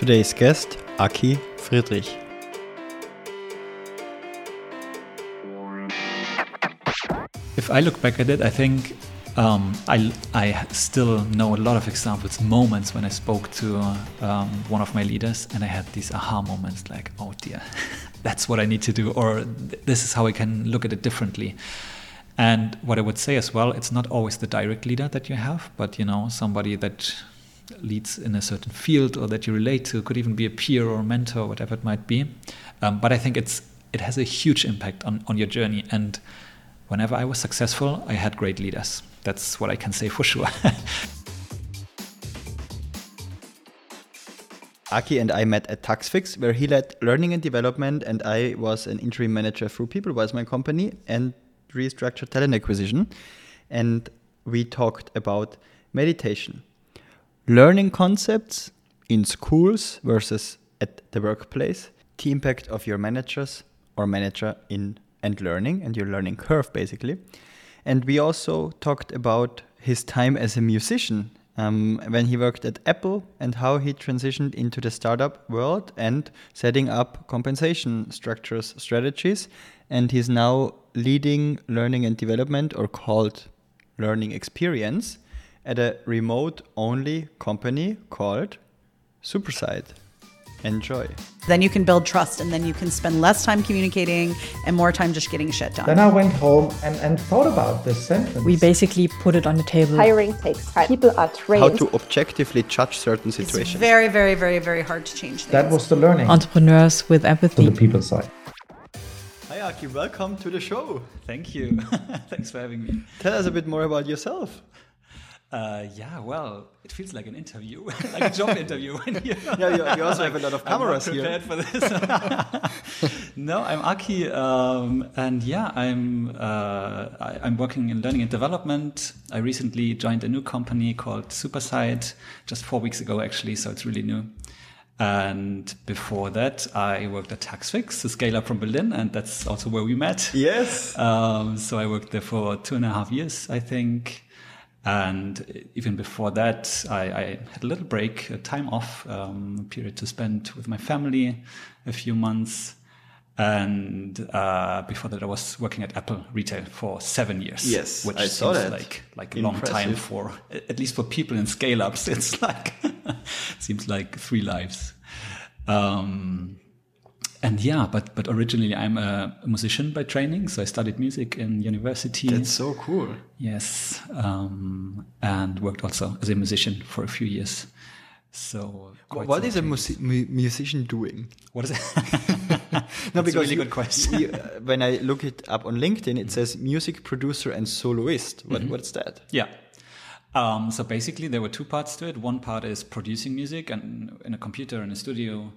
Today's guest, Aki Friedrich. If I look back at it, I think um, I, I still know a lot of examples, moments when I spoke to um, one of my leaders and I had these aha moments like, oh dear, that's what I need to do, or this is how I can look at it differently. And what I would say as well, it's not always the direct leader that you have, but you know, somebody that leads in a certain field or that you relate to could even be a peer or a mentor, whatever it might be. Um, but I think it's it has a huge impact on, on your journey. And whenever I was successful, I had great leaders. That's what I can say for sure. Aki and I met at Taxfix, where he led learning and development, and I was an interim manager through PeopleWise, my company, and restructured talent acquisition. And we talked about meditation, learning concepts in schools versus at the workplace, the impact of your managers or manager in and learning and your learning curve basically. And we also talked about his time as a musician um, when he worked at Apple and how he transitioned into the startup world and setting up compensation structures strategies. And he's now leading learning and development or called learning experience at a remote only company called Superside. Enjoy. Then you can build trust and then you can spend less time communicating and more time just getting shit done. Then I went home and, and thought about this sentence. We basically put it on the table. Hiring takes time. People are trained. How to objectively judge certain situations. It's very, very, very, very hard to change things. That was the learning. Entrepreneurs with empathy. To the people side. Hi Aki, welcome to the show. Thank you. Thanks for having me. Tell us a bit more about yourself. Uh, yeah, well, it feels like an interview, like a job interview. you, yeah, you, you also have a lot of cameras I'm here. prepared for this. no, I'm Aki, um, and yeah, I'm uh, I, am working in learning and development. I recently joined a new company called Superside just four weeks ago, actually, so it's really new. And before that, I worked at Taxfix, a scale up from Berlin, and that's also where we met. Yes. Um, so I worked there for two and a half years, I think. And even before that, I, I, had a little break, a time off, um, period to spend with my family, a few months. And uh, before that, I was working at Apple retail for seven years. Yes, which I saw seems that. like like a long time for at least for people in scale ups. It's like seems like three lives. Um, and yeah, but but originally I'm a musician by training, so I studied music in university. That's so cool. Yes, um, and worked also as a musician for a few years. So what is a mu- musician doing? What is it? no, because a really you, good question. you, uh, when I look it up on LinkedIn, it says music producer and soloist. What, Mm-hmm. What's that? Yeah. Um, so basically, there were two parts to it. One part is producing music and in a computer in a studio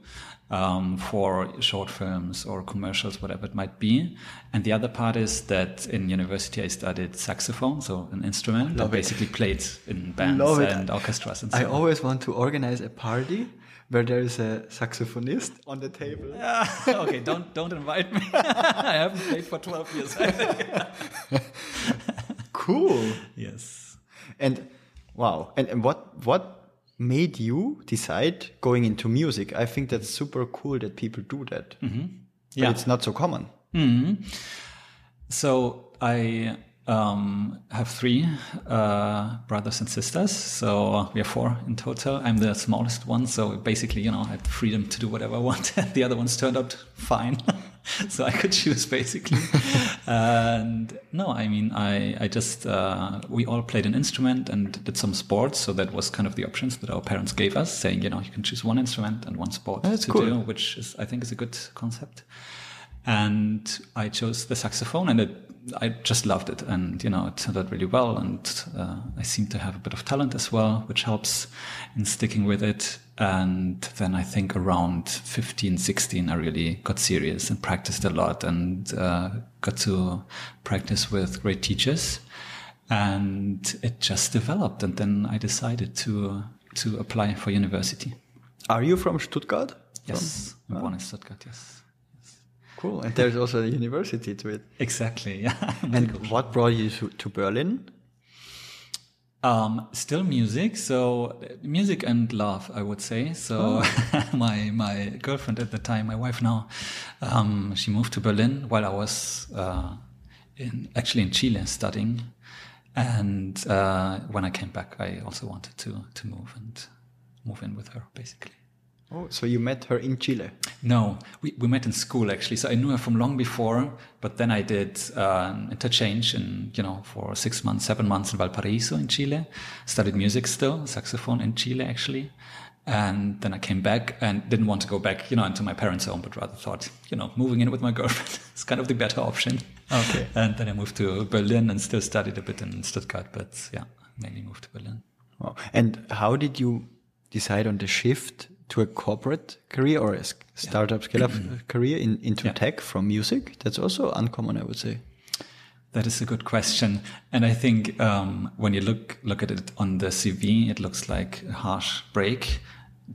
um, for short films or commercials, whatever it might be. And the other part is that in university I studied saxophone, so an instrument. Love it. basically played in bands Love it. and orchestras and so I on. always want to organize a party where there is a saxophonist on the table. okay, don't don't invite me. I haven't played for twelve years. I think. Cool. yes. And wow. And, and what what made you decide going into music? I think that's super cool that people do that. Yeah. But it's not so common. So I um, have three uh, brothers and sisters. So we are four in total. I'm the smallest one. So basically, you know, I had the freedom to do whatever I want. the other ones turned out fine. so I could choose basically. And no, I mean, I, I just, uh, we all played an instrument and did some sports. So that was kind of the options that our parents gave us saying, you know, you can choose one instrument and one sport That's to cool. do, which is, I think is a good concept and I chose the saxophone, and it, I just loved it, and you know it turned out really well, and uh, I seem to have a bit of talent as well, which helps in sticking with it. And then I think around 15, 16, I really got serious and practiced a lot, and uh, got to practice with great teachers, and it just developed. And then I decided to to apply for university. Are you from Stuttgart? Yes, I'm born in Stuttgart. Yes, Cool. And there's also a university to it. exactly. Yeah. And what brought you to, to Berlin? Um, still music. So music and love, I would say. So my my girlfriend at the time, my wife now, um, she moved to Berlin while I was uh, in actually in Chile studying. And uh, when I came back, I also wanted to to move and move in with her, basically. Oh, so you met her in Chile? No, we, we met in school actually. So I knew her from long before, but then I did uh, interchange in, you know, for six months, seven months in Valparaiso in Chile. Studied music still, saxophone in Chile actually. And then I came back and didn't want to go back, you know, into my parents' home, but rather thought, you know, moving in with my girlfriend is kind of the better option. Okay. And then I moved to Berlin and still studied a bit in Stuttgart, but yeah, mainly moved to Berlin. Wow. And how did you decide on the shift to a corporate career or a startup scale up career in, into Yeah. tech from music? That's also uncommon, I would say. That is a good question, and I think um, when you look look at it on the CV, it looks like a harsh break.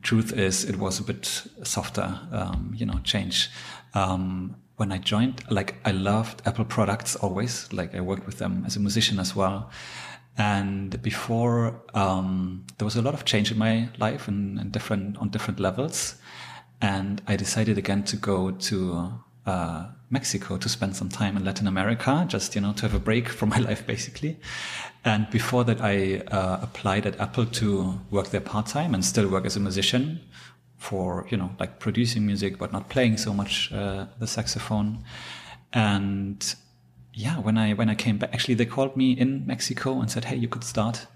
Truth is, it was a bit softer, um, you know, change. Um, when I joined, like I loved Apple products always. Like I worked with them as a musician as well. And before, um, there was a lot of change in my life and, and different on different levels. And I decided again to go to uh, Mexico to spend some time in Latin America, just you know to have a break from my life basically. And before that, I uh, applied at Apple to work there part time and still work as a musician for you know like producing music but not playing so much uh, the saxophone. And yeah, when I when I came back, actually they called me in Mexico and said, "Hey, you could start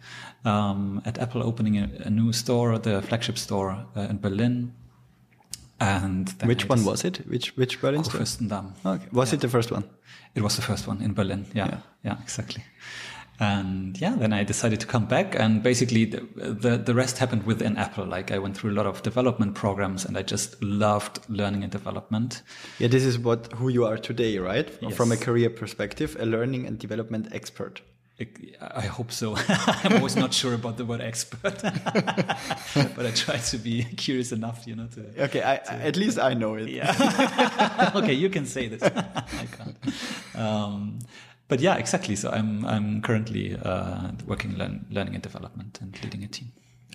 um, at Apple opening a, a new store, the flagship store uh, in Berlin." And Which I one was it? Which which Berlin store? Okay. Was it the first one? It was the first one in Berlin. Yeah, Yeah. yeah, exactly. And yeah, then I decided to come back, and basically the, the the rest happened within Apple. Like I went through a lot of development programs, and I just loved learning and development. Yeah, this is what who you are today, right? Yes. From a career perspective, a learning and development expert. I- I hope so. I'm always not sure about the word expert, but I try to be curious enough, you know, to. Okay, I, I- at least I know it. Yeah. okay, you can say this. I can't. Um, but yeah, exactly. So I'm I'm currently uh, working learn, learning and development and leading a team.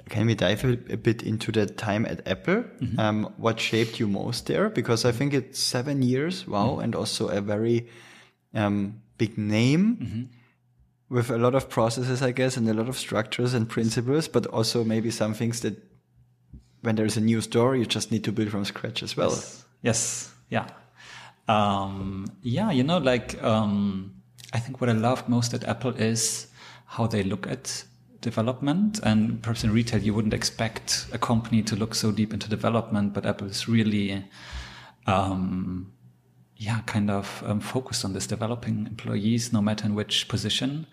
Can we dive a, bit into the time at Apple? Um, what shaped you most there? Because I think it's seven years, wow, and also a very um, big name with a lot of processes, I guess, and a lot of structures and principles, but also maybe some things that when there's a new store, you just need to build from scratch as well. Yes. Yeah. Um, yeah. You know, like, um, I think what I loved most at Apple is how they look at development and perhaps in retail, you wouldn't expect a company to look so deep into development, but Apple is really, um, yeah, kind of um, focused on this developing employees, no matter in which position.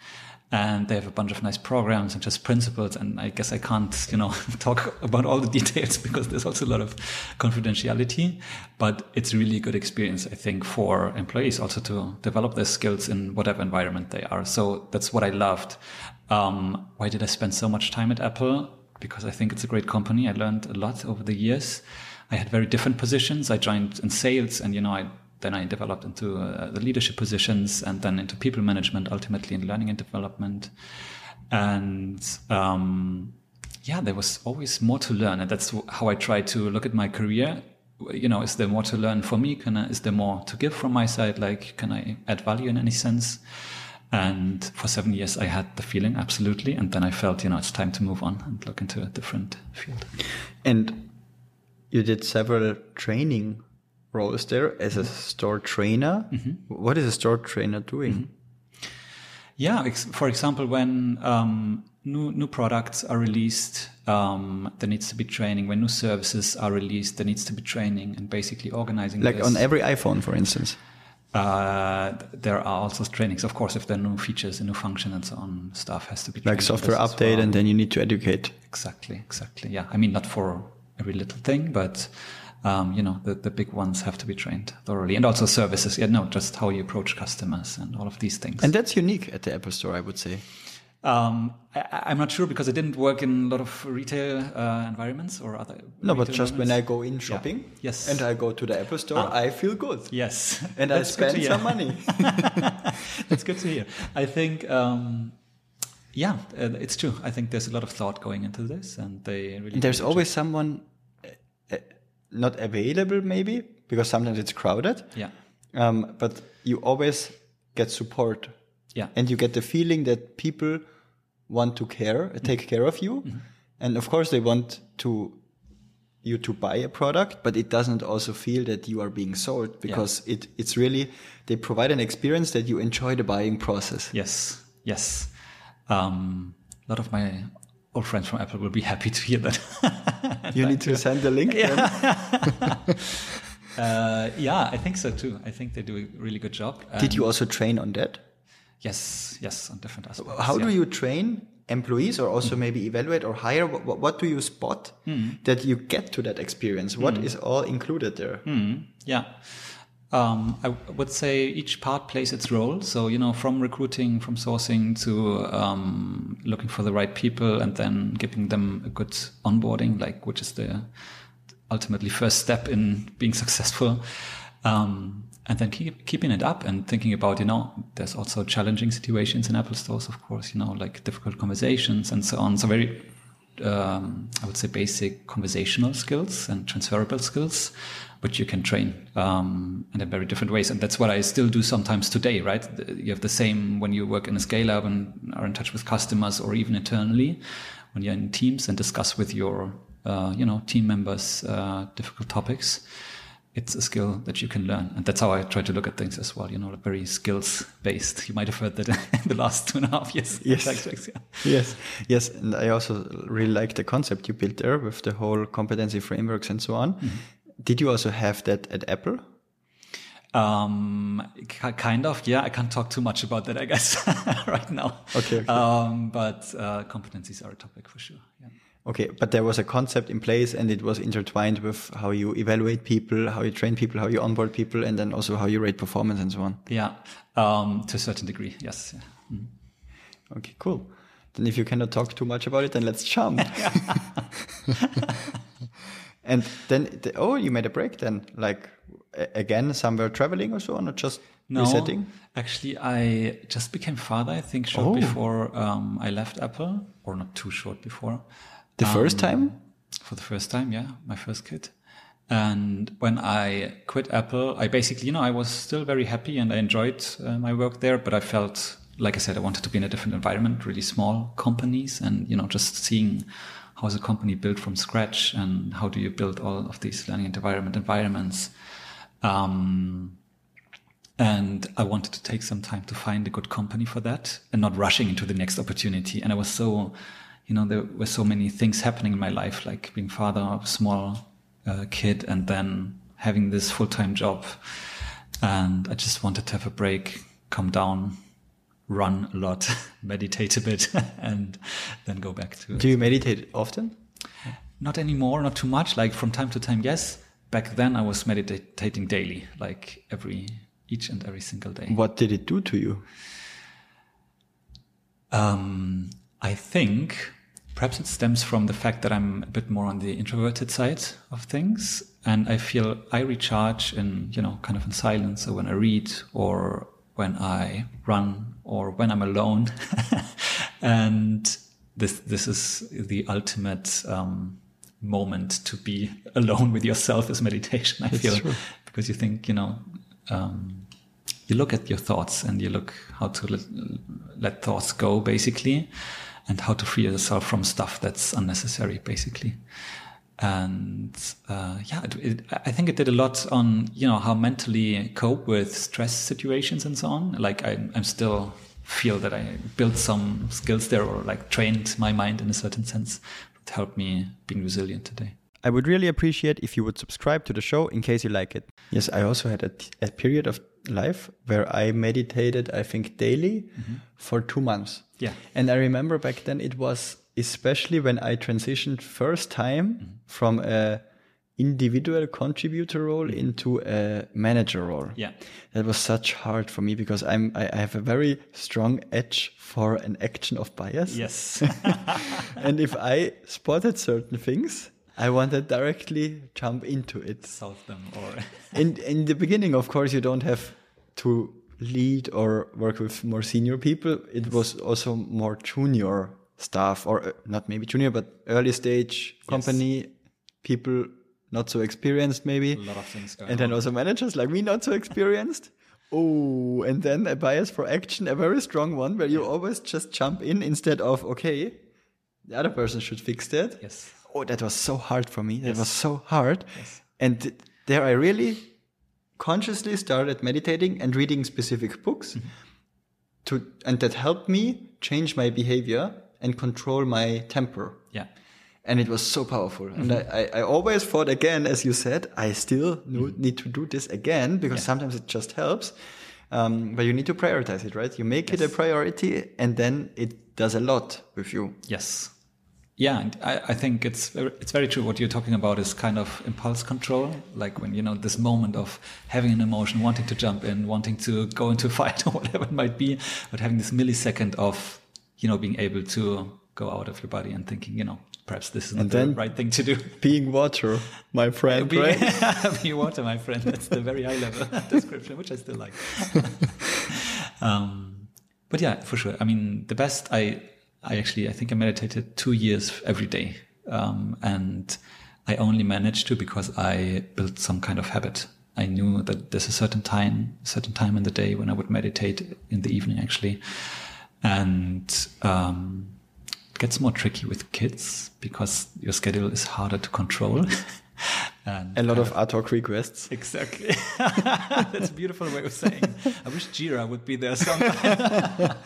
And they have a bunch of nice programs and just principles. And I guess I can't, you know, talk about all the details because there's also a lot of confidentiality. But it's really a good experience, I think, for employees also to develop their skills in whatever environment they are. So that's what I loved. Um, why did I spend so much time at Apple? Because I think it's a great company. I learned a lot over the years. I had very different positions. I joined in sales and, you know, I then I developed into uh, the leadership positions and then into people management, ultimately in learning and development. And um, yeah, there was always more to learn, and that's how I try to look at my career. You know, is there more to learn for me? Can I, is there more to give from my side? Like, can I add value in any sense? And for seven years, I had the feeling absolutely, and then I felt, you know, it's time to move on and look into a different field. And you did several training roles there as a store trainer. What is a store trainer doing? Yeah, ex- for example, when um, new new products are released, um, there needs to be training. When new services are released, there needs to be training and basically organizing. Like this. on every iPhone, for instance. Uh, there are also trainings, of course, if there are new features and new function and so on, stuff has to be Like software update, well. and then you need to educate. Exactly, exactly. Yeah, I mean, not for every little thing, but um, you know, the, the big ones have to be trained thoroughly, and also services. Yeah, no, just how you approach customers and all of these things. And that's unique at the Apple Store, I would say. Um, I, I'm not sure because I didn't work in a lot of retail uh, environments or other. No, but just when I go in shopping, Yes. and I go to the Apple Store, I feel good. Yes, And I That's good to spend some money. That's good to hear. I think, um, yeah, uh, it's true. I think there's a lot of thought going into this, and they really. And there's always job. someone not available, maybe because sometimes it's crowded. Yeah. Um, but you always get support. Yeah. And you get the feeling that people want to care, uh, take care of you. And of course they want to you to buy a product, but it doesn't also feel that you are being sold because it, it's really, they provide an experience that you enjoy the buying process. Yes, yes. Um, a lot of my old friends from Apple will be happy to hear that. You need to send the link. then. uh, yeah, I think so too. I think they do a really good job. Did you um, also train on that? Yes, yes, on different aspects. How do you train employees or also mm. maybe evaluate or hire? What, what, what do you spot mm. that you get to that experience? What mm. is all included there? Yeah. Um, I would say each part plays its role. So, you know, from recruiting, from sourcing to um, looking for the right people and then giving them a good onboarding, like which is the ultimately first step in being successful. Um, and then keep, keeping it up and thinking about, you know, there's also challenging situations in Apple stores, of course, you know, like difficult conversations and so on. So very, um, I would say basic conversational skills and transferable skills, which you can train, um, and in very different ways. And that's what I still do sometimes today, right? You have the same when you work in a scale up and are in touch with customers or even internally when you're in teams and discuss with your, uh, you know, team members, uh, difficult topics it's a skill that you can learn. And that's how I try to look at things as well, you know, very skills based. You might have heard that in the last two and a half years. Yes. Taxfix, yeah. Yes, yes, and I also really like the concept you built there with the whole competency frameworks and so on. Did you also have that at Apple? Um, kind of, yeah. I can't talk too much about that, I guess, right now. Okay, okay. Um, but uh, competencies are a topic for sure. Yeah. Okay, but there was a concept in place and it was intertwined with how you evaluate people, how you train people, how you onboard people, and then also how you rate performance and so on. Yeah. Um, to a certain degree, yes. Yeah. Mm. Okay, cool. Then if you cannot talk too much about it, then let's jump. and then, the, oh, you made a break then, like again, somewhere traveling or so on, or just No, resetting? actually, I just became father. I think short Oh. before um, I left Apple, or not too short before. The first Um, time? For the first time, yeah, my first kid. And when I quit Apple, I basically, you know, I was still very happy and I enjoyed uh, my work there, but I felt, like I said, I wanted to be in a different environment, really small companies, and you know, just seeing how is a company built from scratch and how do you build all of these learning and development environments. Um, and I wanted to take some time to find a good company for that and not rushing into the next opportunity. And I was so, you know, there were so many things happening in my life, like being father of a small uh, kid and then having this full time job. And I just wanted to have a break, come down, run a lot, meditate a bit, and then go back to Do you meditate often? not anymore, not too much. Like from time to time, yes. Back then, I was meditating daily, like every each and every single day. What did it do to you? Um, I think perhaps it stems from the fact that I'm a bit more on the introverted side of things, and I feel I recharge in you know kind of in silence, or when I read, or when I run, or when I'm alone, and this this is the ultimate. Um, moment to be alone with yourself is meditation i feel true. because you think you know um, you look at your thoughts and you look how to let, let thoughts go basically and how to free yourself from stuff that's unnecessary basically and uh, yeah it, it, i think it did a lot on you know how mentally cope with stress situations and so on like I, i'm still feel that i built some skills there or like trained my mind in a certain sense that helped me being resilient today I would really appreciate if you would subscribe to the show in case you like it. Yes, I also had a period of life where I meditated, I think, daily for two months. Yeah. And I remember back then it was especially when I transitioned first time mm-hmm. from a individual contributor role mm-hmm. into a manager role. Yeah. That was such hard for me because I'm I, I have a very strong edge for an action of bias. yes and if I spotted certain things, I wanted directly jump into it. solve them or In in the beginning, of course, you don't have to lead or work with more senior people, it was also more junior staff, or uh, not maybe junior, but early stage company people, not so experienced, maybe. A lot of things and then on. also managers like me, not so experienced. Oh, and then a bias for action, a very strong one, where you always just jump in instead of okay, the other person should fix that. Yes. Oh, that was so hard for me. That Yes. was so hard. yes. And th- there I really consciously started meditating and reading specific books to, and that helped me change my behavior and control my temper. Yeah. And it was so powerful. And I, I, I always thought again, as you said, I still no- need to do this again because sometimes it just helps. Um, but you need to prioritize it, right? You make it a priority and then it does a lot with you. Yes. Yeah, and I, I think it's very, it's very true. What you're talking about is kind of impulse control, like when you know this moment of having an emotion, wanting to jump in, wanting to go into a fight or whatever it might be, but having this millisecond of you know being able to go out of your body and thinking, you know, perhaps this is not the right thing to do. Being water, my friend, being, right? be water, my friend. That's the very high level description, which I still like. um, but yeah, for sure. I mean, the best I, I actually, I think I meditated two years every day. Um, and I only managed to because I built some kind of habit. I knew that there's a certain time, certain time in the day when I would meditate in the evening actually. And, um, it gets more tricky with kids because your schedule is harder to control. and A lot of ad hoc requests. Exactly. That's a beautiful way of saying. I wish Jira would be there sometime.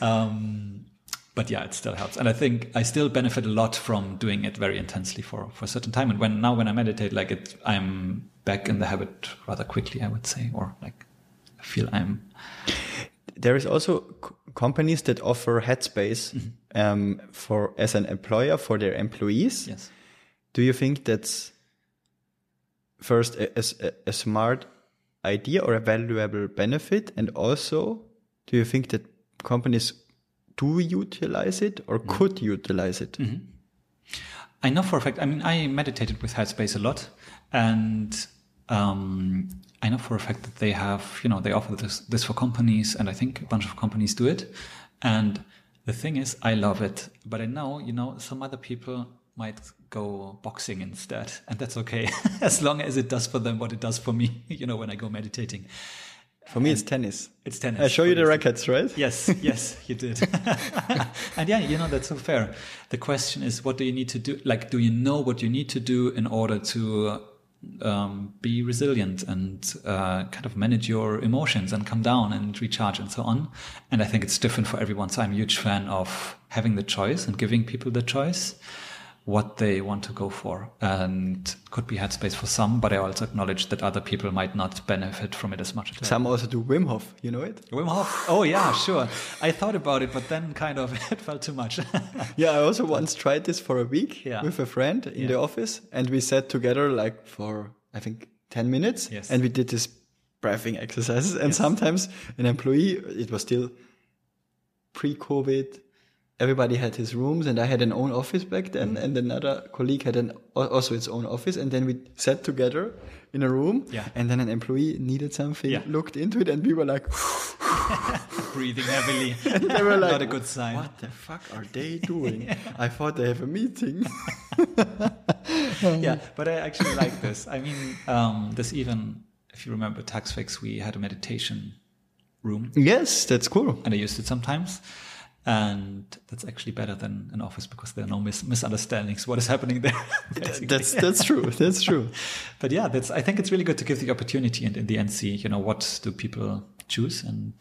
um, but yeah, it still helps, and I think I still benefit a lot from doing it very intensely for for a certain time. And when now when I meditate, like it, I'm back in the habit rather quickly, I would say, or like I feel I'm. There is also c- companies that offer headspace mm-hmm. um, for as an employer for their employees. Yes. Do you think that's first a, a, a smart idea or a valuable benefit? And also, do you think that companies do utilize it or mm-hmm. could utilize it? Mm-hmm. I know for a fact. I mean, I meditated with Headspace a lot, and um, I know for a fact that they have, you know, they offer this this for companies, and I think a bunch of companies do it. And the thing is, I love it, but I know, you know, some other people might go boxing instead, and that's okay, as long as it does for them what it does for me. You know, when I go meditating, For me, it's tennis. it's tennis. I show you the rackets, right? Yes, yes, you did. and yeah, you know, that's so fair. The question is, what do you need to do? Like, do you know what you need to do in order to um, be resilient and uh, kind of manage your emotions and come down and recharge and so on? And I think it's different for everyone. So I'm a huge fan of having the choice and giving people the choice what they want to go for and could be headspace for some but i also acknowledge that other people might not benefit from it as much as Some also do Wim Hof, you know it? Wim Hof. Oh yeah, sure. I thought about it, but then kind of it felt too much. Yeah, I also once tried this for a week Yeah. with a friend in Yeah. the office, and we sat together like for I think ten minutes, Yes. and we did this breathing exercises. And Yes. sometimes an employee, it was still pre-COVID. Everybody had his rooms, and I had an own office back then, Mm-hmm. and another colleague had an also its own office, and then we sat together in a room, Yeah. and then an employee needed something, Yeah. looked into it, and we were like, Breathing heavily. they were like, Not a good sign. What the fuck are they doing? I thought they have a meeting. yeah, but I actually like this. I mean, um, there's even, if you remember TaxFix, we had a meditation room yes, that's cool. and I used it sometimes. And that's actually better than an office because there are no mis- misunderstandings. What is happening there? That's that's true. That's true. but yeah, that's. I think it's really good to give the opportunity and in the end see, you know, what do people choose, and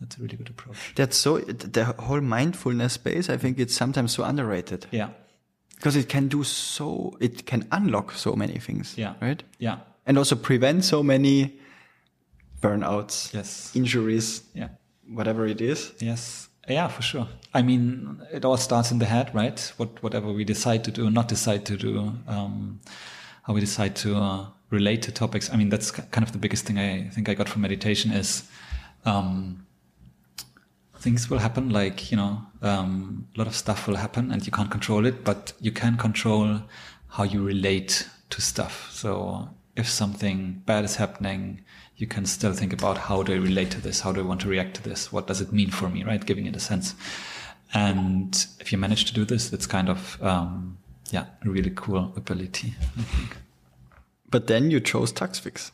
that's a really good approach. That's so the whole mindfulness space. I think it's sometimes so underrated Yeah, because it can do so. It can unlock so many things. yeah, Right. Yeah, And also prevent so many burnouts, yes, injuries, yeah. whatever it is. Yes. Yeah, for sure. I mean, it all starts in the head, right? What, whatever we decide to do not decide to do, um, how we decide to uh, relate to topics. I mean, that's kind of the biggest thing I think I got from meditation is, um, things will happen. Like, you know, um, a lot of stuff will happen and you can't control it, but you can control how you relate to stuff. So if something bad is happening, you can still think about how do I relate to this? How do I want to react to this? What does it mean for me? Right, giving it a sense. And if you manage to do this, it's kind of um, yeah, a really cool ability. I think. But then you chose TaxFix.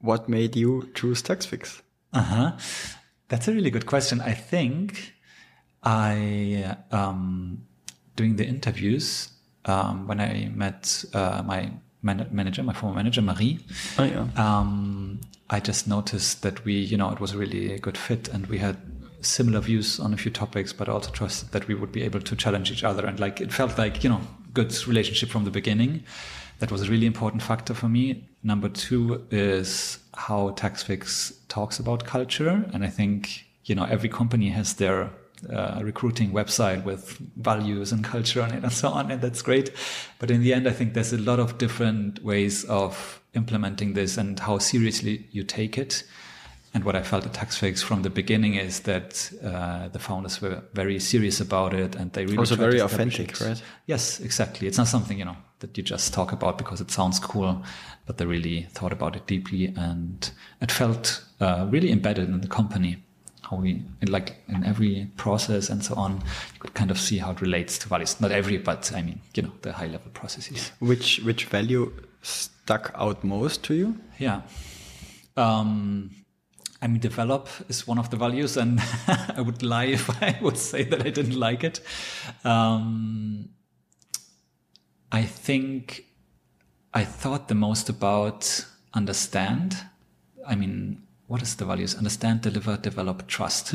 What made you choose TaxFix? Uh huh. That's a really good question. I think I, um, doing the interviews, um, when I met uh, my manager, my former manager, Marie, Oh, yeah. um, I just noticed that we, you know, it was really a good fit and we had similar views on a few topics, but also trusted that we would be able to challenge each other. And like, it felt like, you know, good relationship from the beginning. That was a really important factor for me. Number two is how TaxFix talks about culture. And I think, you know, every company has their uh, recruiting website with values and culture on it and so on. And that's great. But in the end, I think there's a lot of different ways of implementing this and how seriously you take it. And what I felt at TaxFix from the beginning is that uh, the founders were very serious about it, and they really Also very authentic, it. right? Yes, exactly. It's not something you know that you just talk about because it sounds cool, but they really thought about it deeply, and it felt uh, really embedded in the company. How we like in every process and so on, you could kind of see how it relates to values. Not every, but I mean, you know, the high level processes. Which which value stuck out most to you? Yeah. Um, I mean, develop is one of the values, and I would lie if I would say that I didn't like it. Um, I think I thought the most about understand. I mean, what is the values? Understand, deliver, develop, trust.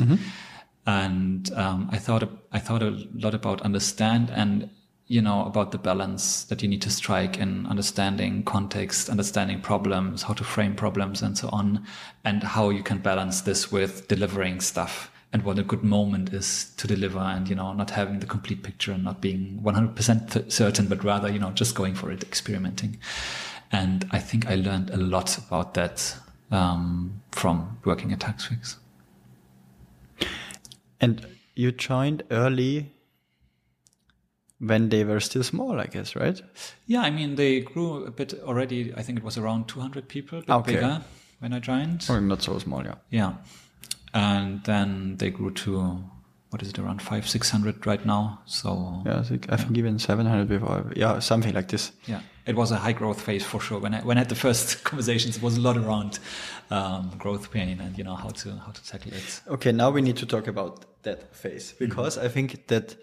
And um, I thought I thought a lot about understand and you know about the balance that you need to strike in understanding context, understanding problems, how to frame problems, and so on, and how you can balance this with delivering stuff and what a good moment is to deliver and you know not having the complete picture and not being 100% th- certain but rather you know just going for it experimenting and i think i learned a lot about that um, from working at taxfix And you joined early when they were still small, I guess, right? yeah i mean they grew a bit already i think it was around 200 people Okay. bigger when i joined Or not so small, yeah. yeah and then they grew to what is it around five six hundred right now so Yeah, I think, I think even 700 before. Yeah, something like this. Yeah, it was a high growth phase for sure. When I when I had the first conversations, it was a lot around um, growth pain and you know how to how to tackle it. Okay, now we need to talk about that phase because I think that,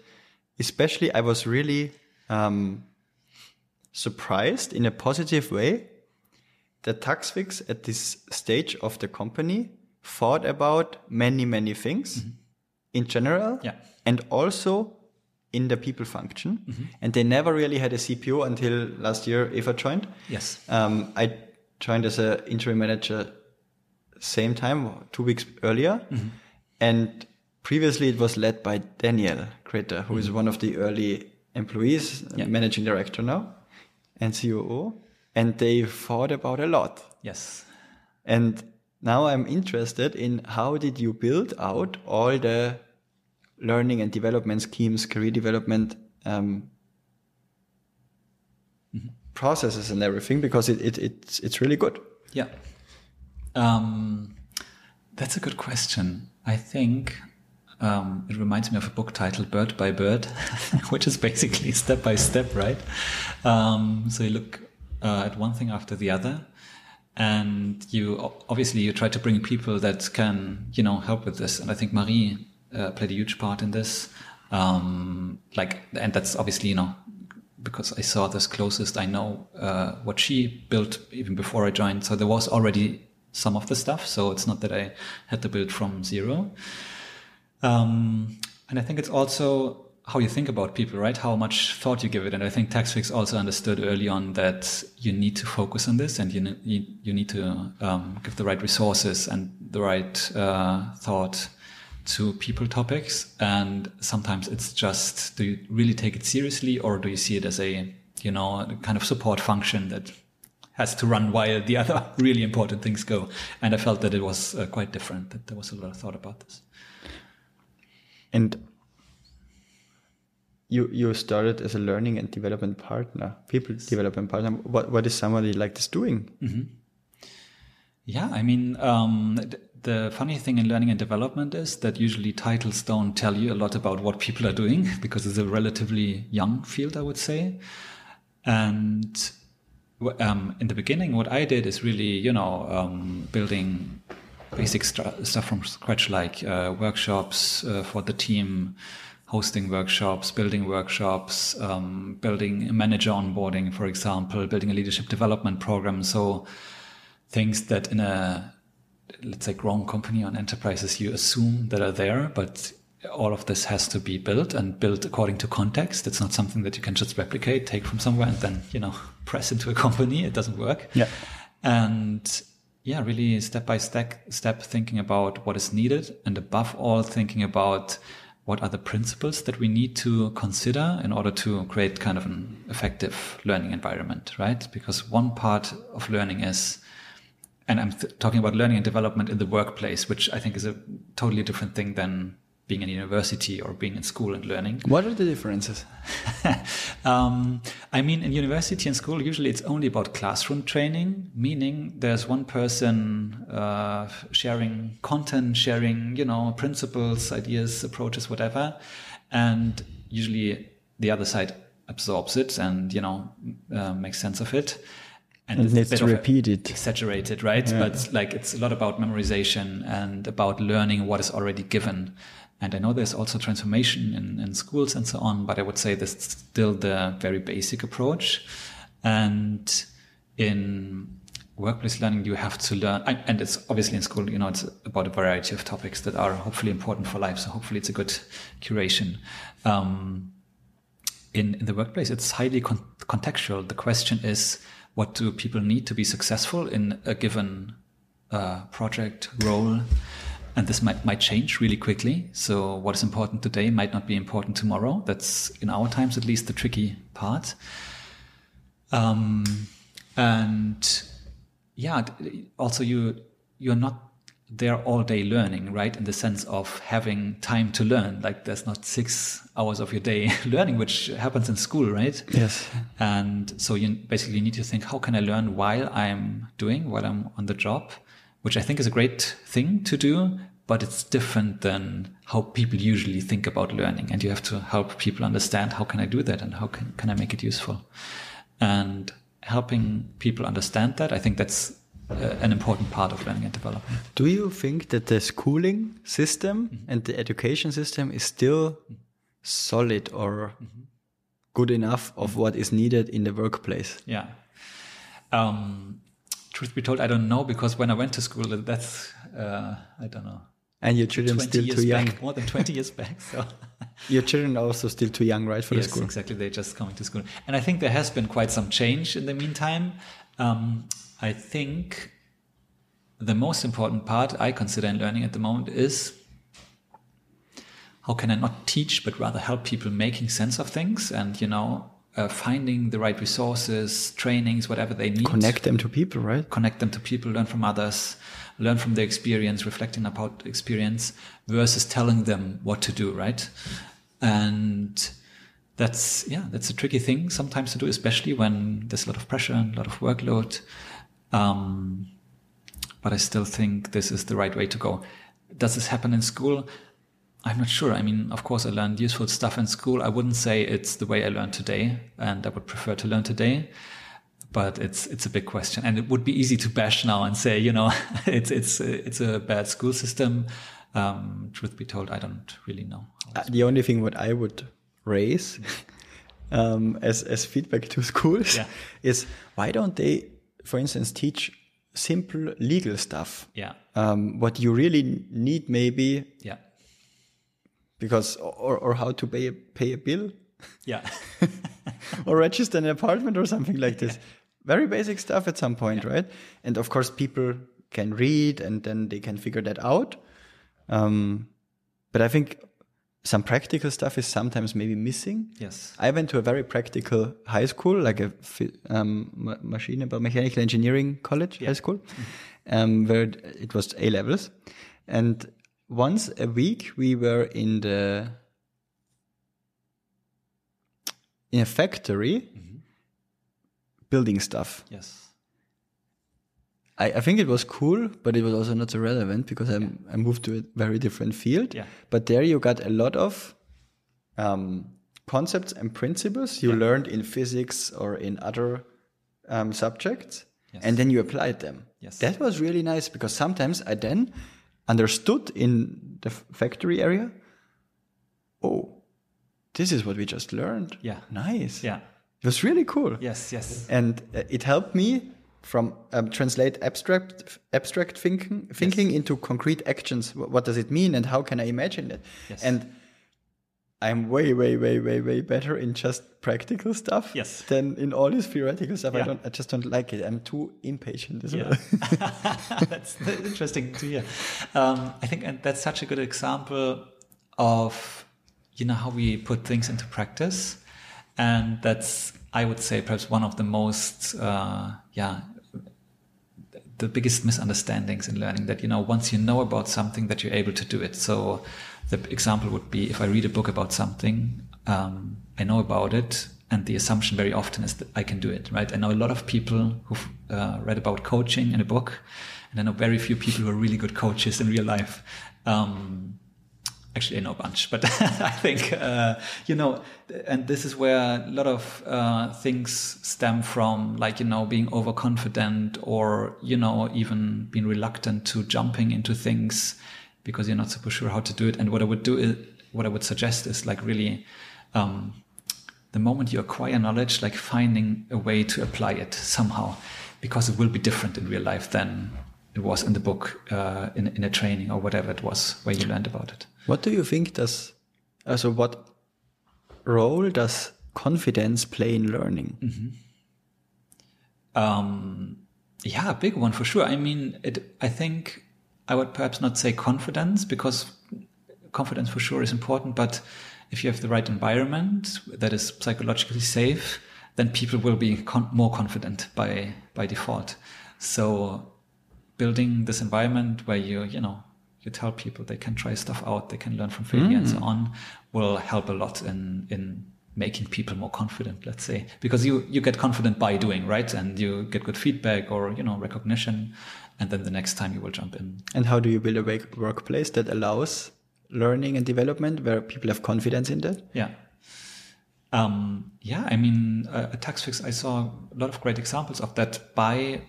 especially, I was really um, surprised in a positive way that TaxFix at this stage of the company thought about many, many things in general Yeah. and also in the people function. Mm-hmm. And they never really had a CPO until last year Eva joined. Yes. Um, I joined as an interim manager same time, two weeks earlier. Mm-hmm. And previously it was led by Daniel Kreter, who is mm-hmm. one of the early employees, Yeah. managing director now and COO. And they thought about a lot. Yes. And now I'm interested in how did you build out all the learning and development schemes, career development um, processes and everything because it, it it's it's really good. Yeah. Um, that's a good question. I think um, it reminds me of a book titled Bird by Bird, which is basically step by step, right? Um, so you look uh, at one thing after the other. And you obviously you try to bring people that can, you know, help with this. And I think Marie uh, played a huge part in this. Um, like, and that's obviously, you know, because I saw this closest. I know uh, what she built even before I joined. So there was already some of the stuff. So it's not that I had to build from zero. Um, and I think it's also how you think about people, right? How much thought you give it. And I think TaxFix also understood early on that you need to focus on this and you, you, you need to um, give the right resources and the right uh, thought to people topics. And sometimes it's just, do you really take it seriously or do you see it as a, you know, kind of support function that has to run while the other really important things go? And I felt that it was uh, quite different, that there was a lot of thought about this. And you you started as a learning and development partner, people development partner. What what is somebody like this doing? Yeah, I mean, um, th- the funny thing in learning and development is that usually titles don't tell you a lot about what people are doing because it's a relatively young field, I would say. And um, in the beginning, what I did is really, you know, um, building basic st- stuff from scratch, like uh, workshops uh, for the team, hosting workshops, building workshops, um, building a manager onboarding, for example, building a leadership development program. So things that in a let's say grown company on enterprises you assume that are there but all of this has to be built and built according to context it's not something that you can just replicate take from somewhere and then you know press into a company it doesn't work Yeah. and yeah really step by step step thinking about what is needed and above all thinking about what are the principles that we need to consider in order to create kind of an effective learning environment right? Because one part of learning is and I'm th- talking about learning and development in the workplace, which I think is a totally different thing than being in university or being in school and learning. What are the differences? um, I mean, in university and school, usually it's only about classroom training, meaning there's one person uh, sharing content, sharing, you know, principles, ideas, approaches, whatever. And usually the other side absorbs it and, you know, uh, makes sense of it. And it's a needs bit to repeat it. exaggerated, right? Yeah. But like it's a lot about memorization and about learning what is already given. And I know there's also transformation in, in schools and so on, but I would say that's still the very basic approach. And in workplace learning, you have to learn, and it's obviously in school, you know, it's about a variety of topics that are hopefully important for life. So hopefully it's a good curation. Um, in, in the workplace, it's highly con- contextual. The question is, what do people need to be successful in a given uh, project role? And this might, might change really quickly. So what is important today might not be important tomorrow. That's in our times, at least the tricky part. Um, and yeah, also you, you're not there all day learning, right? In the sense of having time to learn. Like there's not six hours of your day learning, which happens in school, right? Yes. And so you basically need to think, how can I learn while I'm doing, while I'm on the job, which I think is a great thing to do, but it's different than how people usually think about learning. And you have to help people understand how can I do that and how can, can I make it useful? And helping people understand that, I think that's uh, an important part of learning and development. Do you think that the schooling system and the education system is still solid or good enough of what is needed in the workplace? Yeah. Um, truth be told, I don't know because when I went to school, that's, uh, I don't know. And your children 20 still too young. back, more than 20 years back. So Your children are also still too young, right, for yes, the school? exactly. They're just coming to school. And I think there has been quite some change in the meantime. Um, I think the most important part I consider in learning at the moment is how can I not teach, but rather help people making sense of things and, you know, uh, finding the right resources, trainings, whatever they need Connect them to people, right? connect them to people, learn from others, learn from their experience, reflecting about experience versus telling them what to do, right? And that's, yeah, that's a tricky thing sometimes to do, especially when there's a lot of pressure and a lot of workload. Um, but I still think this is the right way to go. Does this happen in school? I'm not sure. I mean, of course, I learned useful stuff in school. I wouldn't say it's the way I learned today, and I would prefer to learn today. But it's it's a big question, and it would be easy to bash now and say, you know, it's it's it's a bad school system. Um, truth be told, I don't really know. Uh, the only thing what I would raise um, as as feedback to schools Yeah. is why don't they, for instance, teach simple legal stuff? Yeah, Um, what you really need, maybe yeah, because or or how to pay a, pay a bill yeah, or register an apartment or something like this. Very basic stuff at some point, right? And of course, people can read and then they can figure that out. Um, but I think some practical stuff is sometimes maybe missing. yes, I went to a very practical high school, like a um, machine about mechanical engineering college high school, um, where it was A levels, and once a week we were in the in a factory building stuff. Yes. I, I think it was cool, but it was also not so relevant because I, I moved to a very different field. Yeah. But there you got a lot of um, concepts and principles you Yeah. learned in physics or in other um, subjects, Yes. and then you applied them. Yes. That was really nice because sometimes I then understood in the factory area, oh, this is what we just learned. Yeah. Nice. Yeah. It was really cool Yes. Yes. and uh, it helped me from um, translate abstract abstract thinking thinking into concrete actions what does it mean and how can i imagine it Yes. and i'm way way way way way better in just practical stuff Yes. than in all this theoretical stuff i don't i just don't like it i'm too impatient as Yeah. well that's interesting to hear. Um, I think and that's such a good example of you know how we put things into practice, and that's I would say perhaps one of the most uh, yeah the biggest misunderstandings in learning that you know once you know about something that you're able to do it so the example would be if i read a book about something um, i know about it and the assumption very often is that i can do it right? I know a lot of people who've uh, read about coaching in a book and i know very few people who are really good coaches in real life. Um, actually I know a bunch, but I think uh, you know, and this is where a lot of uh, things stem from, like you know, being overconfident or you know, even being reluctant to jumping into things because you're not super sure how to do it. And what I would do is, what I would suggest is like really. Um, the moment you acquire knowledge, like finding a way to apply it somehow, because it will be different in real life than it was in the book, uh, in, in a training or whatever it was where you learned about it. what do you think does also what role does confidence play in learning Um, yeah, a big one for sure. I mean, it, I think I would perhaps not say confidence because confidence for sure is important, but if you have the right environment that is psychologically safe, then people will be con- more confident by, by default. So building this environment where you, you know, you tell people they can try stuff out, they can learn from failure and so mm. on will help a lot in, in making people more confident, let's say, because you, you get confident by doing, right? And you get good feedback or, you know, recognition. And then the next time you will jump in. and how do you build a work- workplace that allows learning and development where people have confidence in that Yeah. Um, yeah, I mean, uh, at Taxfix, I saw a lot of great examples of that by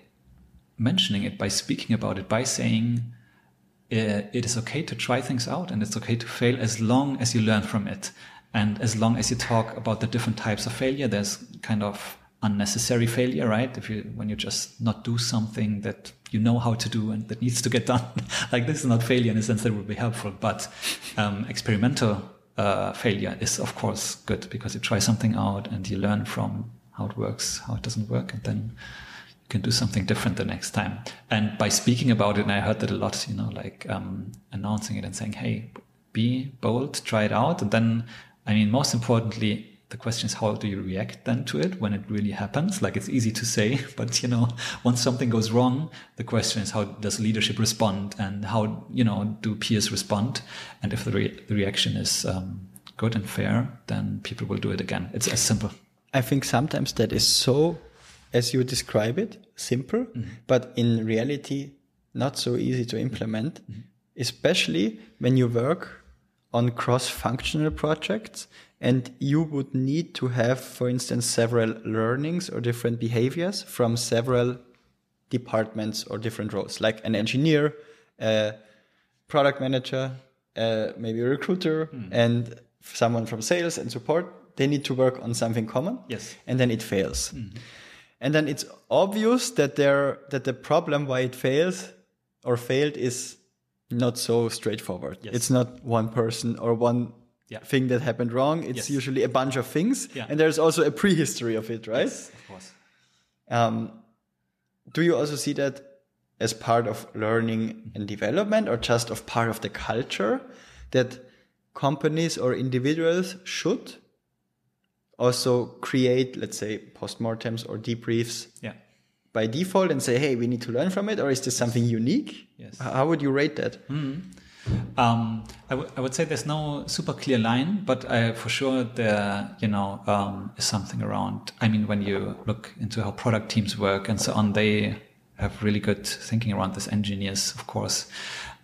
mentioning it, by speaking about it, by saying uh, it is okay to try things out and it's okay to fail as long as you learn from it. And as long as you talk about the different types of failure, there's kind of unnecessary failure, right? If you, when you just not do something that you know how to do and that needs to get done, like this is not failure in a sense that would be helpful, but um, experimental uh, failure is of course good because you try something out and you learn from how it works, how it doesn't work, and then you can do something different the next time. And by speaking about it, and I heard that a lot, you know, like um, announcing it and saying, "Hey, be bold, try it out," and then, I mean, most importantly. The question is, how do you react then to it when it really happens? Like it's easy to say, but you know, once something goes wrong, the question is, how does leadership respond and how, you know, do peers respond? And if the, re- the reaction is um, good and fair, then people will do it again. It's as simple. I think sometimes that is so, as you describe it, simple, but in reality, not so easy to implement, especially when you work on cross functional projects and you would need to have, for instance, several learnings or different behaviors from several departments or different roles, like an engineer, a product manager, uh, maybe a recruiter, and someone from sales and support. They need to work on something common. Yes. And then it fails. And then it's obvious that there that the problem why it fails or failed is not so straightforward. Yes. It's not one person or one Yeah. thing that happened wrong. It's Yes. usually a bunch of things. Yeah. And there's also a prehistory of it, right? Yes, of course. Um, do you also see that as part of learning and development or just of part of the culture that companies or individuals should also create, let's say, postmortems or debriefs Yeah. By default and say, hey, we need to learn from it? Or is this something unique? Yes. How would you rate that? Um, I, w- I would say there's no super clear line, but I, for sure there, you know, um, is something around. I mean, when you look into how product teams work and so on, they have really good thinking around this. Engineers, of course,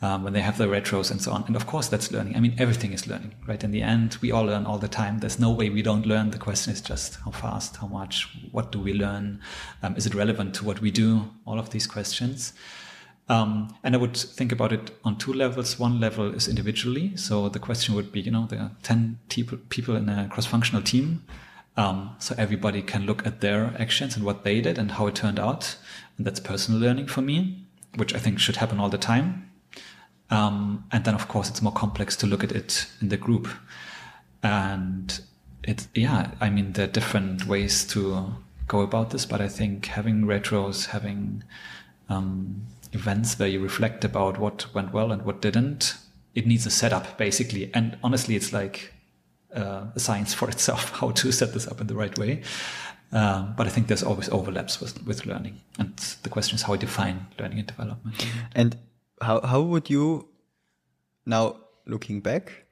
um, when they have their retros and so on. And of course, that's learning. I mean, everything is learning, right? In the end, we all learn all the time. There's no way we don't learn. The question is just how fast, how much, what do we learn? Um, is it relevant to what we do? All of these questions. Um, and I would think about it on two levels. One level is individually. So the question would be, you know, there are 10 people, people in a cross functional team. Um, so everybody can look at their actions and what they did and how it turned out. And that's personal learning for me, which I think should happen all the time. Um, and then, of course, it's more complex to look at it in the group. And it, yeah, I mean, there are different ways to go about this, but I think having retros, having, um, events where you reflect about what went well and what didn't. It needs a setup basically. And honestly, it's like uh, a science for itself, how to set this up in the right way. Um, but I think there's always overlaps with, with learning. And the question is how I define learning and development. And how, how would you now looking back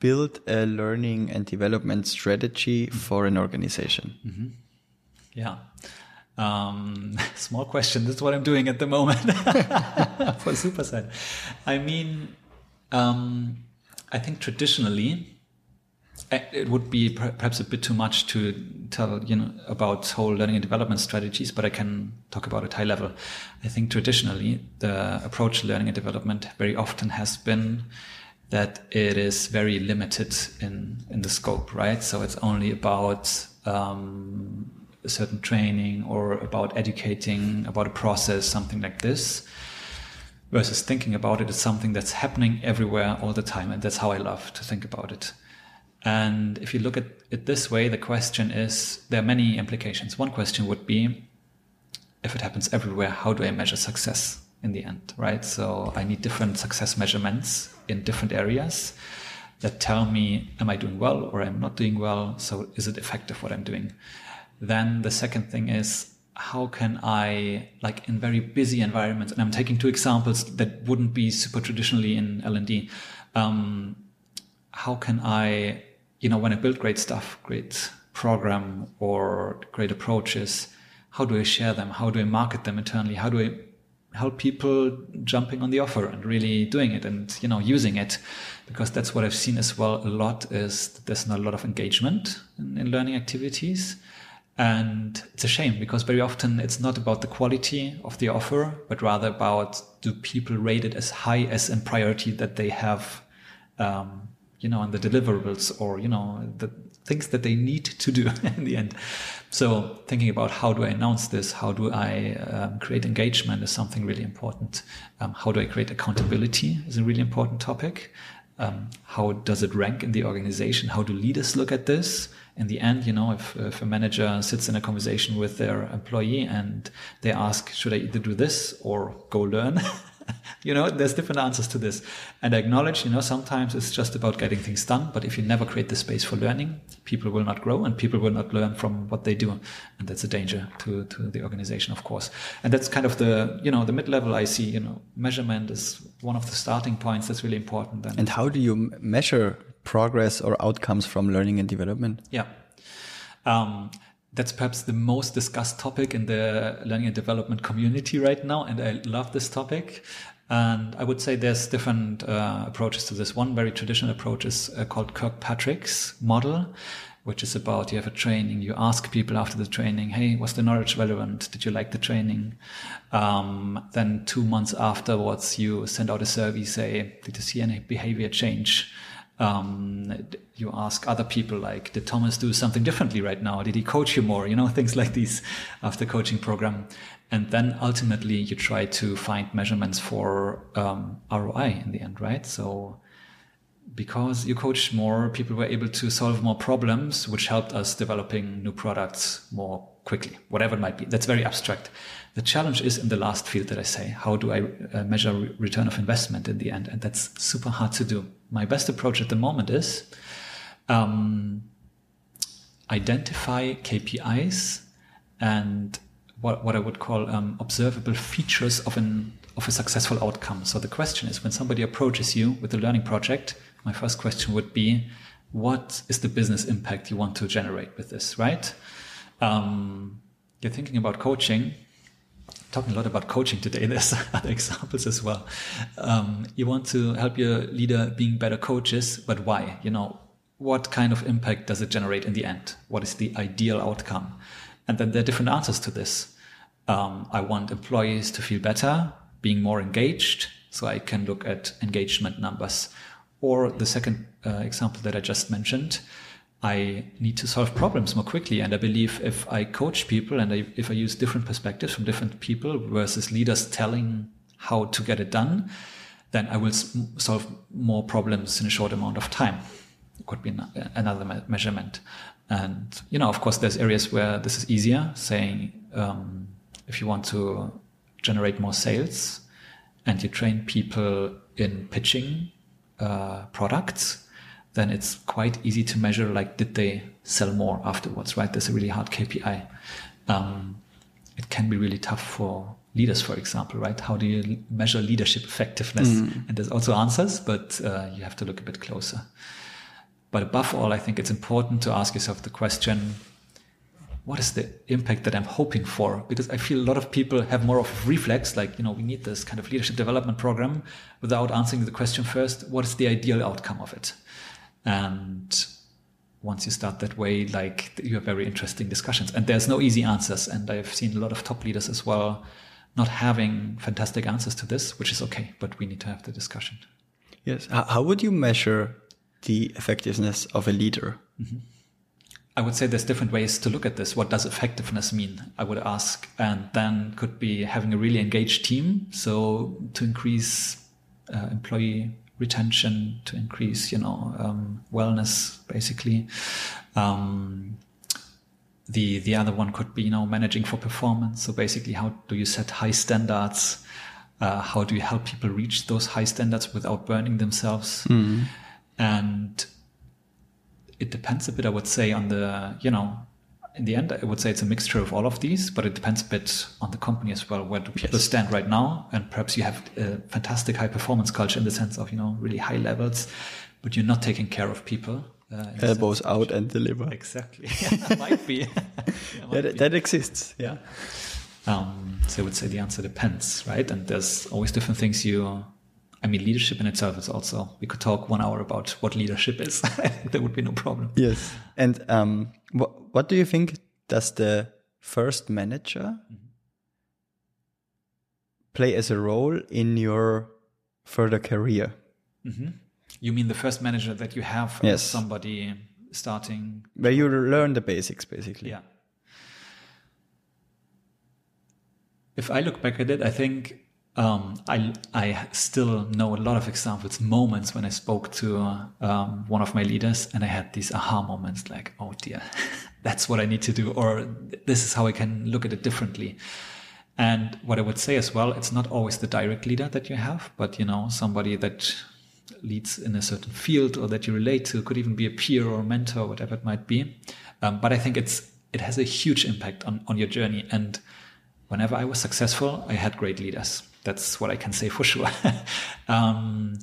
build a learning and development strategy for an organization? Mm-hmm. Yeah. Um, small question. This is what I'm doing at the moment for Superside. I mean, um, I think traditionally, it would be perhaps a bit too much to tell you know about whole learning and development strategies, but I can talk about it high level. I think traditionally the approach to learning and development very often has been that it is very limited in in the scope, right? So it's only about um, a certain training or about educating about a process, something like this, versus thinking about it as something that's happening everywhere all the time. And that's how I love to think about it. And if you look at it this way, the question is there are many implications. One question would be if it happens everywhere, how do I measure success in the end, right? So I need different success measurements in different areas that tell me, am I doing well or am I not doing well? So is it effective what I'm doing? Then the second thing is how can I, like in very busy environments, and I'm taking two examples that wouldn't be super traditionally in L&D. Um, how can I, you know, when I build great stuff, great program or great approaches, how do I share them? How do I market them internally? How do I help people jumping on the offer and really doing it and you know using it because that's what i've seen as well a lot is there's not a lot of engagement in, in learning activities and it's a shame because very often it's not about the quality of the offer, but rather about do people rate it as high as in priority that they have, um, you know, on the deliverables or, you know, the things that they need to do in the end. So thinking about how do I announce this? How do I um, create engagement is something really important. Um, how do I create accountability is a really important topic. Um, how does it rank in the organization? How do leaders look at this? in the end, you know, if, if a manager sits in a conversation with their employee and they ask, should I either do this or go learn? you know, there's different answers to this. And I acknowledge, you know, sometimes it's just about getting things done. But if you never create the space for learning, people will not grow and people will not learn from what they do. And that's a danger to, to the organization, of course. And that's kind of the, you know, the mid level I see, you know, measurement is one of the starting points that's really important. And, and how do you measure progress or outcomes from learning and development? Yeah. Um, that's perhaps the most discussed topic in the learning and development community right now. And I love this topic. And I would say there's different uh, approaches to this. One very traditional approach is uh, called Kirkpatrick's model, which is about you have a training, you ask people after the training, hey, was the knowledge relevant? Did you like the training? Um, then two months afterwards, you send out a survey, say, did you see any behavior change? Um, you ask other people like, did Thomas do something differently right now? Did he coach you more? You know, things like these after coaching program. And then ultimately you try to find measurements for um, ROI in the end, right? So because you coached more, people were able to solve more problems, which helped us developing new products more quickly, whatever it might be. That's very abstract. The challenge is in the last field that I say, how do I uh, measure re return of investment in the end? And that's super hard to do. My best approach at the moment is um, identify KPIs and what, what I would call um, observable features of an of a successful outcome. So the question is, when somebody approaches you with a learning project, my first question would be, what is the business impact you want to generate with this? Right? Um, you're thinking about coaching. Talking a lot about coaching today. There's other examples as well. Um, you want to help your leader being better coaches, but why? You know, what kind of impact does it generate in the end? What is the ideal outcome? And then there are different answers to this. Um, I want employees to feel better, being more engaged, so I can look at engagement numbers. Or the second uh, example that I just mentioned, I need to solve problems more quickly. And I believe if I coach people and I, if I use different perspectives from different people versus leaders telling how to get it done, then I will solve more problems in a short amount of time. It Could be another me- measurement. And, you know, of course, there's areas where this is easier, saying um, if you want to generate more sales and you train people in pitching uh, products, then it's quite easy to measure, like, did they sell more afterwards, right? There's a really hard KPI. Um, it can be really tough for leaders, for example, right? How do you measure leadership effectiveness? Mm. And there's also answers, but uh, you have to look a bit closer. But above all, I think it's important to ask yourself the question, what is the impact that I'm hoping for? Because I feel a lot of people have more of a reflex, like, you know, we need this kind of leadership development program without answering the question first, what is the ideal outcome of it? And once you start that way, like you have very interesting discussions and there's no easy answers. And I've seen a lot of top leaders as well not having fantastic answers to this, which is okay, but we need to have the discussion. Yes. How would you measure the effectiveness of a leader? Mm-hmm. I would say there's different ways to look at this. What does effectiveness mean? I would ask, and then could be having a really engaged team. So to increase uh, employee retention, to increase, you know, um, wellness, basically. Um, the the other one could be, you know, managing for performance. So basically, how do you set high standards? Uh, how do you help people reach those high standards without burning themselves? Mm. And it depends a bit, I would say, on the, you know, in the end, I would say it's a mixture of all of these, but it depends a bit on the company as well. Where do people yes. stand right now? And perhaps you have a fantastic high performance culture in the sense of, you know, really high levels, but you're not taking care of people. Uh, Elbows out and deliver. Exactly. Yeah, might be. yeah, might that, be. that exists. Yeah. Um, so I would say the answer depends, right? And there's always different things you I mean, leadership in itself is also, we could talk one hour about what leadership is. there would be no problem. Yes. And um, what, what do you think does the first manager mm -hmm. play as a role in your further career? Mm -hmm. You mean the first manager that you have yes. somebody starting? Where you learn the basics, basically. Yeah. If I look back at it, I think um, I I still know a lot of examples, moments when I spoke to um, one of my leaders, and I had these aha moments, like, "Oh dear, that's what I need to do," or "This is how I can look at it differently." And what I would say as well, it's not always the direct leader that you have, but you know somebody that leads in a certain field or that you relate to. Could even be a peer or a mentor, whatever it might be. Um, but I think it's it has a huge impact on on your journey. And whenever I was successful, I had great leaders that's what I can say for sure. um,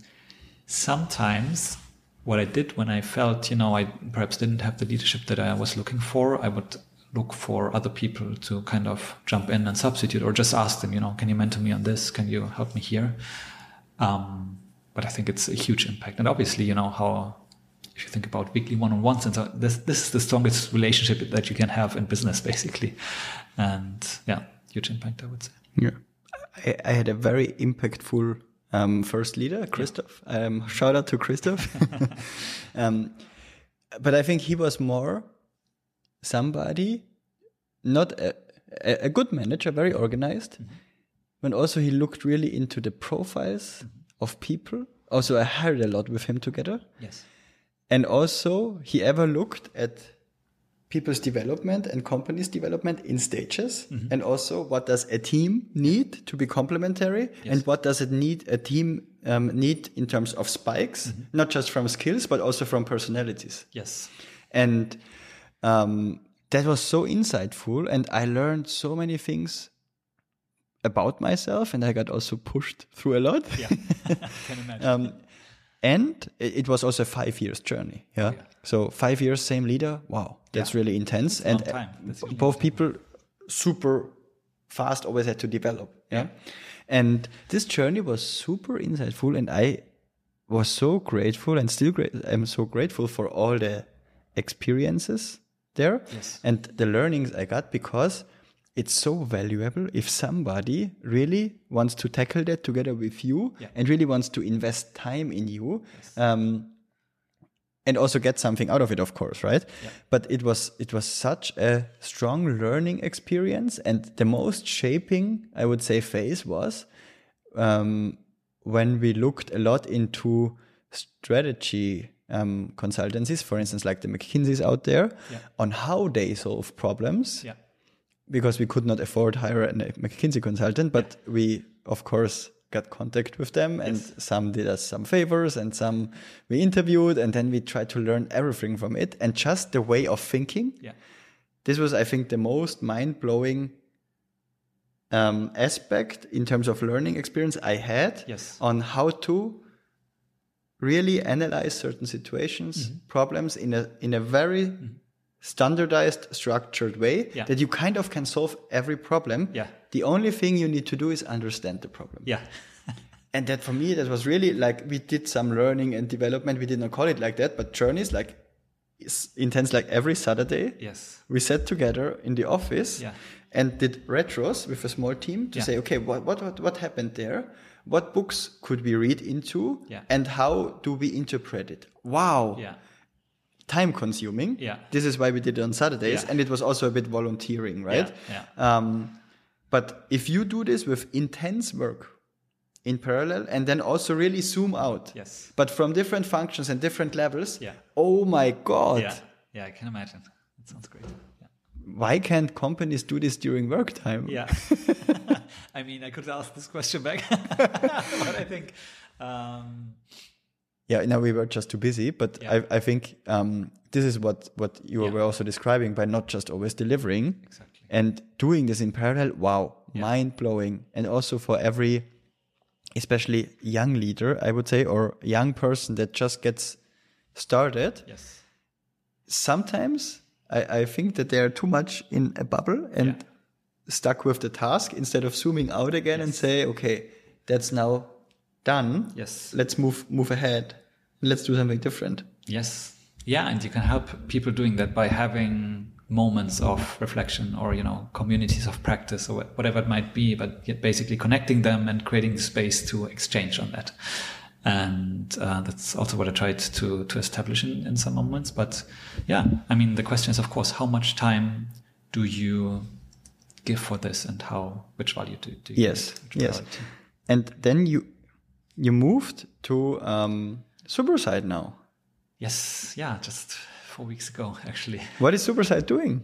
sometimes what I did when I felt, you know, I perhaps didn't have the leadership that I was looking for, I would look for other people to kind of jump in and substitute or just ask them, you know, can you mentor me on this? Can you help me here? Um, but I think it's a huge impact. And obviously, you know, how, if you think about weekly one-on-ones and so this, this is the strongest relationship that you can have in business, basically. And yeah, huge impact, I would say. Yeah. I, I had a very impactful um, first leader, Christoph. Um, shout out to Christoph. um, but I think he was more somebody, not a, a good manager, very organized, mm -hmm. but also he looked really into the profiles mm -hmm. of people. Also, I hired a lot with him together. Yes. And also, he ever looked at people's development and companies development in stages mm -hmm. and also what does a team need to be complementary yes. and what does it need a team um, need in terms of spikes mm -hmm. not just from skills but also from personalities yes and um, that was so insightful and I learned so many things about myself and I got also pushed through a lot. Yeah, can imagine. um, and it was also a five years journey. Yeah. Yeah. So five years, same leader. Wow. That's Yeah. really intense. and time. That's really both people super fast always had to develop. Yeah. And this journey was super insightful and I was so grateful and still great. I'm so grateful for all the experiences there Yes. and the learnings I got because it's so valuable if somebody really wants to tackle that together with you Yeah. and really wants to invest time in you. Um, and also get something out of it, of course, right? But it was it was such a strong learning experience, and the most shaping, I would say, phase was um, when we looked a lot into strategy um, consultancies, for instance, like the McKinsey's out there, Yeah. on how they solve problems yeah, because we could not afford hire a McKinsey consultant, but we of course got contact with them and some did us some favors and some we interviewed and then we tried to learn everything from it and just the way of thinking. yeah, This was, I think, the most mind blowing um, aspect in terms of learning experience I had Yes. on how to really analyze certain situations, Mm-hmm. problems in a in a very standardized, structured way Yeah. that you kind of can solve every problem. Yeah. The only thing you need to do is understand the problem. yeah, And that for me, that was really like we did some learning and development. We did not call it like that, but journeys like is intense like every Saturday. yes, We sat together in the office Yeah. and did retros with a small team to Yeah. say, okay, what, what, what, what happened there? What books could we read into? Yeah. And how do we interpret it? Wow. yeah, Time consuming. Yeah. This is why we did it on Saturdays. Yeah. And it was also a bit volunteering, right? Yeah, Um, but if you do this with intense work in parallel and then also really zoom out, Yes. but from different functions and different levels, Yeah. oh my God, yeah, yeah. I can imagine. That sounds great. Yeah. why can't companies do this during work time? Yeah. I mean, I could ask this question back, but I think, um, Yeah, no, we were just too busy, but Yeah. I, I think um, this is what, what you Yeah. were also describing by not just always delivering Exactly. and doing this in parallel. Wow, Yeah. mind blowing. And also for every, especially young leader, I would say, or young person that just gets started, yes, sometimes I, I think that they are too much in a bubble and stuck with the task instead of zooming out again and say, okay, that's now done. Yes. Let's move move ahead. Let's do something different. yes, yeah, and you can help people doing that by having moments of reflection or you know communities of practice or whatever it might be, but yet basically connecting them and creating the space to exchange on that. And uh, that's also what I tried to to establish in, in some moments. But yeah, I mean, the question is, of course, how much time do you give for this, and how which value do, do you Yes. give, Yes. And then you you moved to um, Superside now. Yes, yeah, just four weeks ago, actually. What is Superside doing?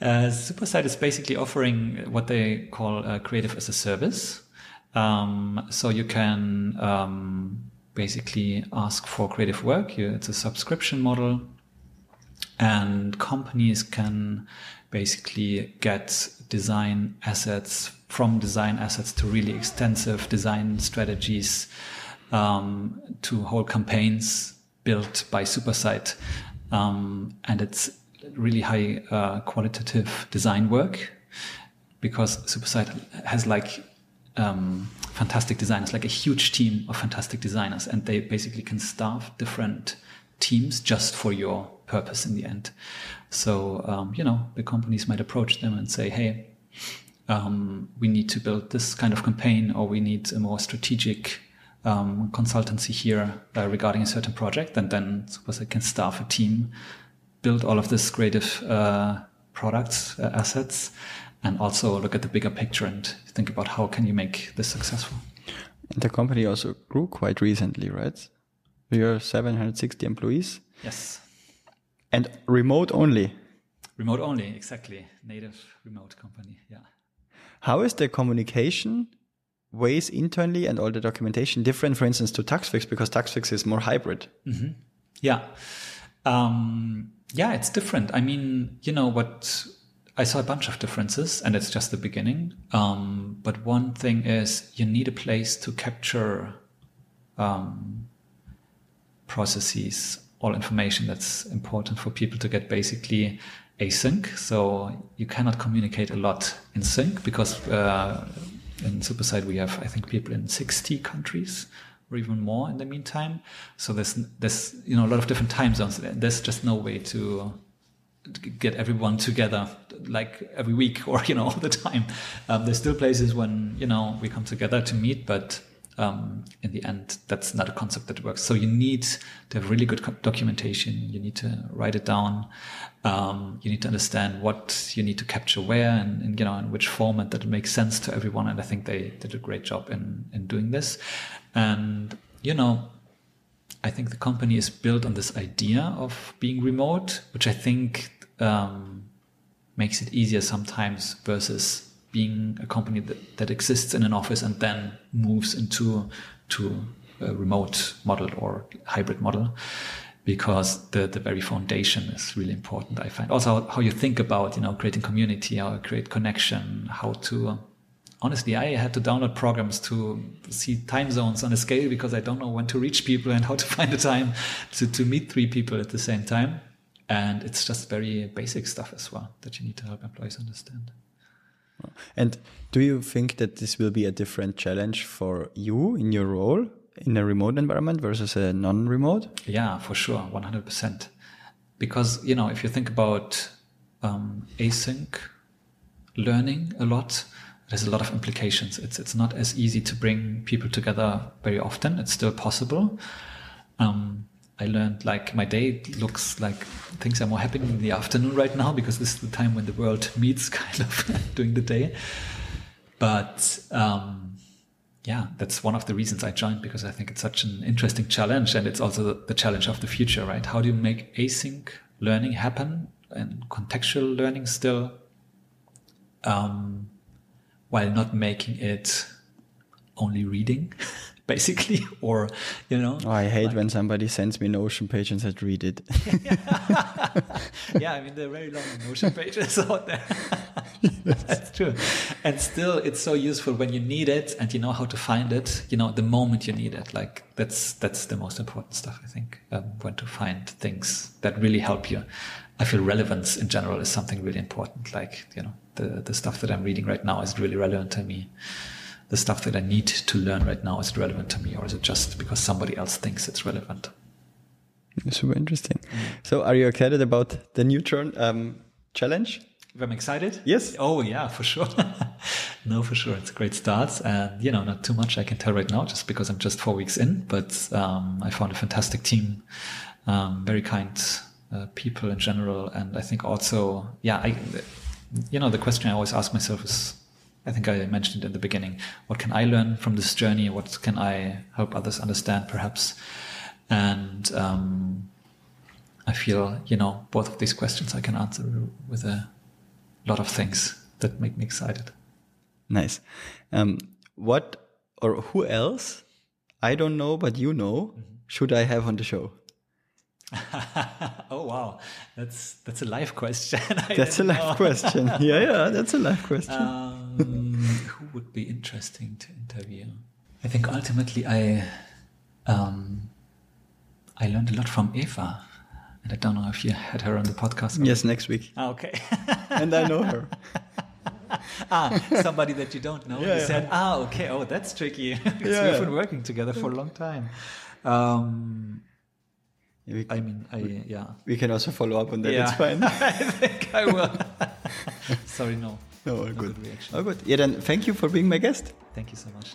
Uh, Superside is basically offering what they call uh, creative as a service. Um, so you can um, basically ask for creative work. You, it's a subscription model, and companies can basically get design assets from design assets to really extensive design strategies um, to whole campaigns built by Superside. Um, and it's really high uh, qualitative design work because Superside has like um, fantastic designers, like a huge team of fantastic designers, and they basically can staff different teams just for your purpose in the end. So, um, you know, the companies might approach them and say, hey, um, we need to build this kind of campaign, or we need a more strategic um, consultancy here uh, regarding a certain project. And then Superside can staff a team, build all of this creative uh, products, uh, assets, and also look at the bigger picture and think about how can you make this successful. And the company also grew quite recently, right? We are 760 employees Yes. and remote only. Remote only, exactly. Native remote company. Yeah. How is the communication ways internally and all the documentation different, for instance, to Taxfix? Because Taxfix is more hybrid. Yeah. Um, yeah, it's different. I mean, you know what? I saw a bunch of differences, and it's just the beginning. Um, but one thing is, you need a place to capture um, processes, all information that's important for people to get basically async. So you cannot communicate a lot in sync because uh, in Superside we have, I think, people in 60 countries or even more in the meantime. So there's there's you know a lot of different time zones. There's just no way to get everyone together like every week or you know all the time. Um, there's still places when you know we come together to meet, but um, in the end, that's not a concept that works. So you need to have really good documentation. You need to write it down. Um, you need to understand what you need to capture where and, and, you know in which format that makes sense to everyone. And I think they did a great job in in doing this. And you know, I think the company is built on this idea of being remote, which I think um, makes it easier sometimes versus being a company that, that exists in an office and then moves into to a remote model or hybrid model because the, the very foundation is really important i find. Also how you think about you know creating community how to create connection how to honestly i had to download programs to see time zones on a scale because i don't know when to reach people and how to find the time to, to meet three people at the same time. And it's just very basic stuff as well that you need to help employees understand and do you think that this will be a different challenge for you in your role in a remote environment versus a non-remote? Yeah, for sure, one hundred percent. Because you know, if you think about um, async learning a lot, there's a lot of implications. It's it's not as easy to bring people together very often. It's still possible. Um, I learned like my day looks like things are more happening in the afternoon right now because this is the time when the world meets kind of during the day. But um, yeah, that's one of the reasons I joined because I think it's such an interesting challenge and it's also the challenge of the future, right? How do you make async learning happen and contextual learning still um, while not making it only reading? basically, or you know. Oh, I hate like, when somebody sends me Notion page and says read it. yeah, I mean they're very long Notion pages out there. That's true, and still it's so useful when you need it and you know how to find it. You know the moment you need it. Like that's that's the most important stuff I think. Um, when to find things that really help you. I feel relevance in general is something really important. Like you know the the stuff that I'm reading right now is really relevant to me the stuff that I need to learn right now is relevant to me, or is it just because somebody else thinks it's relevant? Super interesting. So, are you excited about the new turn, um, challenge? If I'm excited? Yes. Oh, yeah, for sure. no, for sure. It's a great start. And, you know, not too much I can tell right now just because I'm just four weeks in, but um, I found a fantastic team, um, very kind uh, people in general. And I think also, yeah, I, you know, the question I always ask myself is, I think I mentioned it in the beginning. What can I learn from this journey? What can I help others understand, perhaps? And um, I feel, you know, both of these questions I can answer with a lot of things that make me excited. Nice. Um, what or who else? I don't know, but you know. Mm-hmm. Should I have on the show? oh wow, that's that's a live question. that's a live question. Yeah, yeah, that's a live question. Um, who would be interesting to interview? I think ultimately I um, I learned a lot from Eva, and I don't know if you had her on the podcast. Yes, next week. Ah, okay. and I know her. ah, somebody that you don't know. Yeah, you yeah. said, ah, okay. Oh, that's tricky. because yeah, we've been working together for a long time. Um, we, I mean, I we, yeah. We can also follow up on that. Yeah. It's fine. I think I will. Sorry, no. No, all good. All good. Yeah, then thank you for being my guest. Thank you so much.